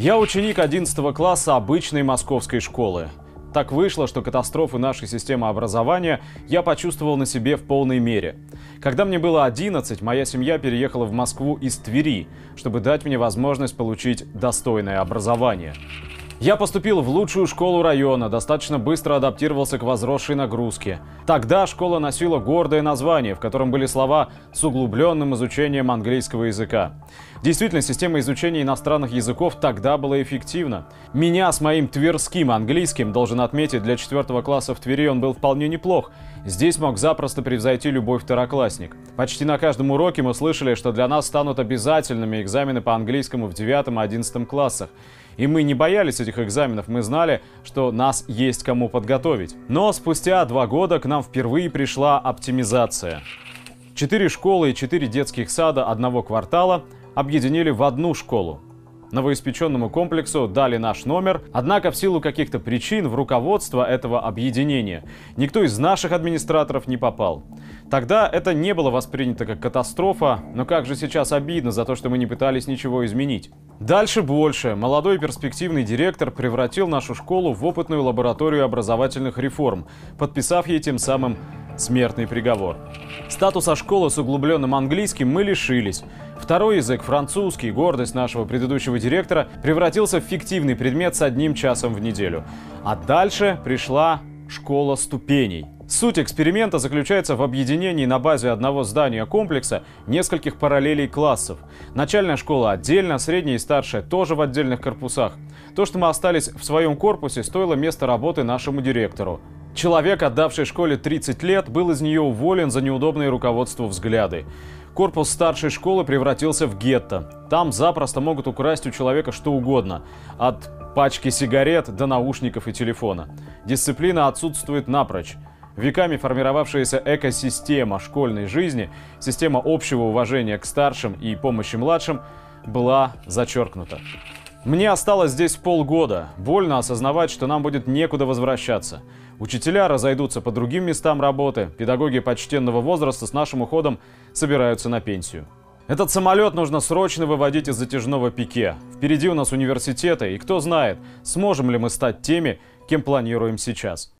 Я ученик 11 класса обычной московской школы. Так вышло, что катастрофы нашей системы образования я почувствовал на себе в полной мере. Когда мне было 11, моя семья переехала в Москву из Твери, чтобы дать мне возможность получить достойное образование. Я поступил в лучшую школу района, достаточно быстро адаптировался к возросшей нагрузке. Тогда школа носила гордое название, в котором были слова с углубленным изучением английского языка. Действительно, система изучения иностранных языков тогда была эффективна. Меня с моим тверским английским, должен отметить, для четвертого класса в Твери он был вполне неплох. Здесь мог запросто превзойти любой второклассник. Почти на каждом уроке мы слышали, что для нас станут обязательными экзамены по английскому в 9 и 11 классах. И мы не боялись этих экзаменов, мы знали, что нас есть кому подготовить. Но спустя два года к нам впервые пришла оптимизация. Четыре школы и четыре детских сада одного квартала объединили в одну школу. Новоиспеченному комплексу дали наш номер, однако в силу каких-то причин в руководство этого объединения никто из наших администраторов не попал. Тогда это не было воспринято как катастрофа, но как же сейчас обидно за то, что мы не пытались ничего изменить. Дальше больше. Молодой перспективный директор превратил нашу школу в опытную лабораторию образовательных реформ, подписав ей тем самым смертный приговор. Статуса школы с углубленным английским мы лишились. Второй язык, французский, гордость нашего предыдущего директора, превратился в фиктивный предмет с одним часом в неделю. А дальше пришла школа ступеней. Суть эксперимента заключается в объединении на базе одного здания комплекса нескольких параллелей классов. Начальная школа отдельно, средняя и старшая тоже в отдельных корпусах. То, что мы остались в своем корпусе, стоило место работы нашему директору. Человек, отдавший школе 30 лет, был из нее уволен за неудобные руководству взгляды. Корпус старшей школы превратился в гетто. Там запросто могут украсть у человека что угодно. От пачки сигарет до наушников и телефона. Дисциплина отсутствует напрочь. Веками формировавшаяся экосистема школьной жизни, система общего уважения к старшим и помощи младшим, была зачеркнута. Мне осталось здесь полгода. Больно осознавать, что нам будет некуда возвращаться. Учителя разойдутся по другим местам работы, педагоги почтенного возраста с нашим уходом собираются на пенсию. Этот самолет нужно срочно выводить из затяжного пике. Впереди у нас университеты, и кто знает, сможем ли мы стать теми, кем планируем сейчас.